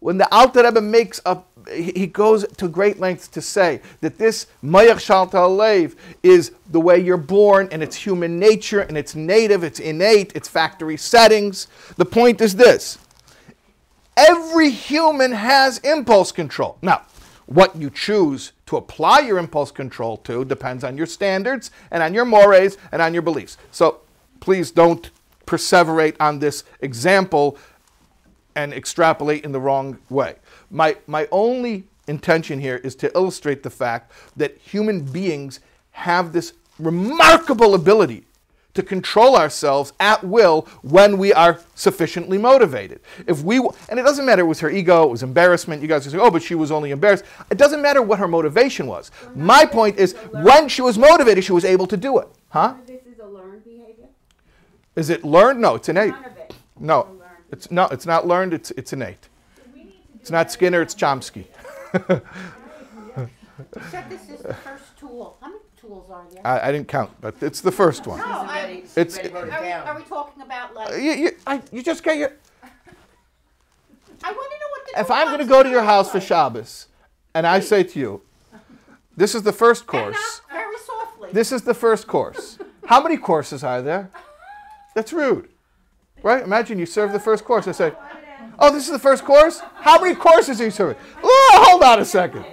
When the Alter Rebbe makes a, he goes to great lengths to say that this Mayach Shalta Alev is the way you're born and it's human nature and it's native, it's innate, it's factory settings. The point is this every human has impulse control. Now, what you choose to apply your impulse control to depends on your standards and on your mores and on your beliefs. So please don't perseverate on this example and extrapolate in the wrong way. My, my only intention here is to illustrate the fact that human beings have this remarkable ability to control ourselves at will when we are sufficiently motivated. If we and it doesn't matter it was her ego, it was embarrassment. You guys are saying, "Oh, but she was only embarrassed." It doesn't matter what her motivation was. My point is when she was motivated, she was able to do it. Huh? This is a learned behavior? Is it learned? No, it's innate. None of it. No, it's no, it's not learned. It's it's innate. It's not Skinner. It's Chomsky. Except this is the first tool. How many tools are there? I, I didn't count, but it's the first one. No, I- already, she's It's- already wrote it Are we, are we talking about like, Uh, You, you, I, you just get your. I want to know what the If I'm going to go to your house for Shabbos, and I say to you, "This is the first course. not very softly. This is the first course. How many courses are there? That's rude, right? Imagine you serve the first course. I say, "Oh, this is the first course. How many courses are you serving?" Oh, hold on a second.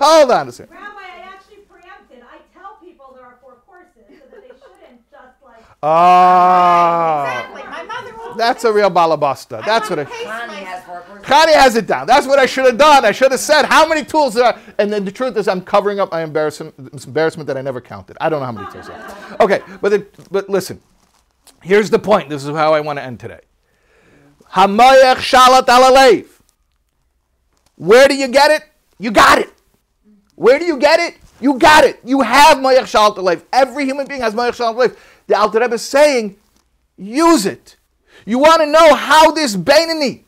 Hold on a second. Rabbi, I actually preempted. I tell people there are four courses so that they shouldn't just like. Oh, Exactly. My mother always that's a real balabasta. That's what I. pace Connie myself. has four courses. Connie has it down. That's what I should have done. I should have said how many tools there are. And then the truth is, I'm covering up my embarrassment, embarrassment that I never counted. I don't know how many tools there are. Okay, but the, but listen. Here's the point. This is how I want to end today. Hamayach shalat alalev. Where do you get it? You got it. Where do you get it? You got it. You have mayach shalat alalev. Every human being has mayach shalat alalev. The Alter Rebbe is saying, use it. You want to know how this Beinoni,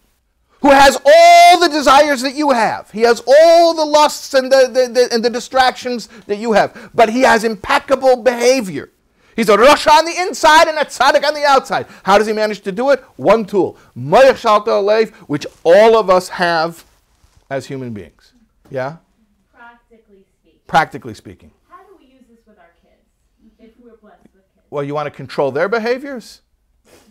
who has all the desires that you have. He has all the lusts and the, the, the- and the distractions that you have, but he has impeccable behavior. He's a Rosh on the inside and a tzaddik on the outside. How does he manage to do it? One tool, Mayach Shalta Alev, which all of us have as human beings. Yeah? Practically speaking. Practically speaking. How do we use this with our kids? If we're blessed with kids? Well, you want to control their behaviors?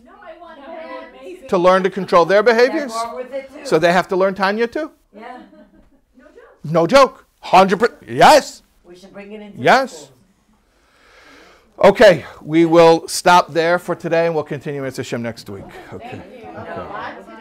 No, I want That them. To learn to control their behaviors? They're with it too. So they have to learn Tanya too? yeah, *laughs* No joke. No joke. 100%. Yes. we should bring it into the Yes. Okay, we will stop there for today and we'll continue with Hashem next week. Okay. Lots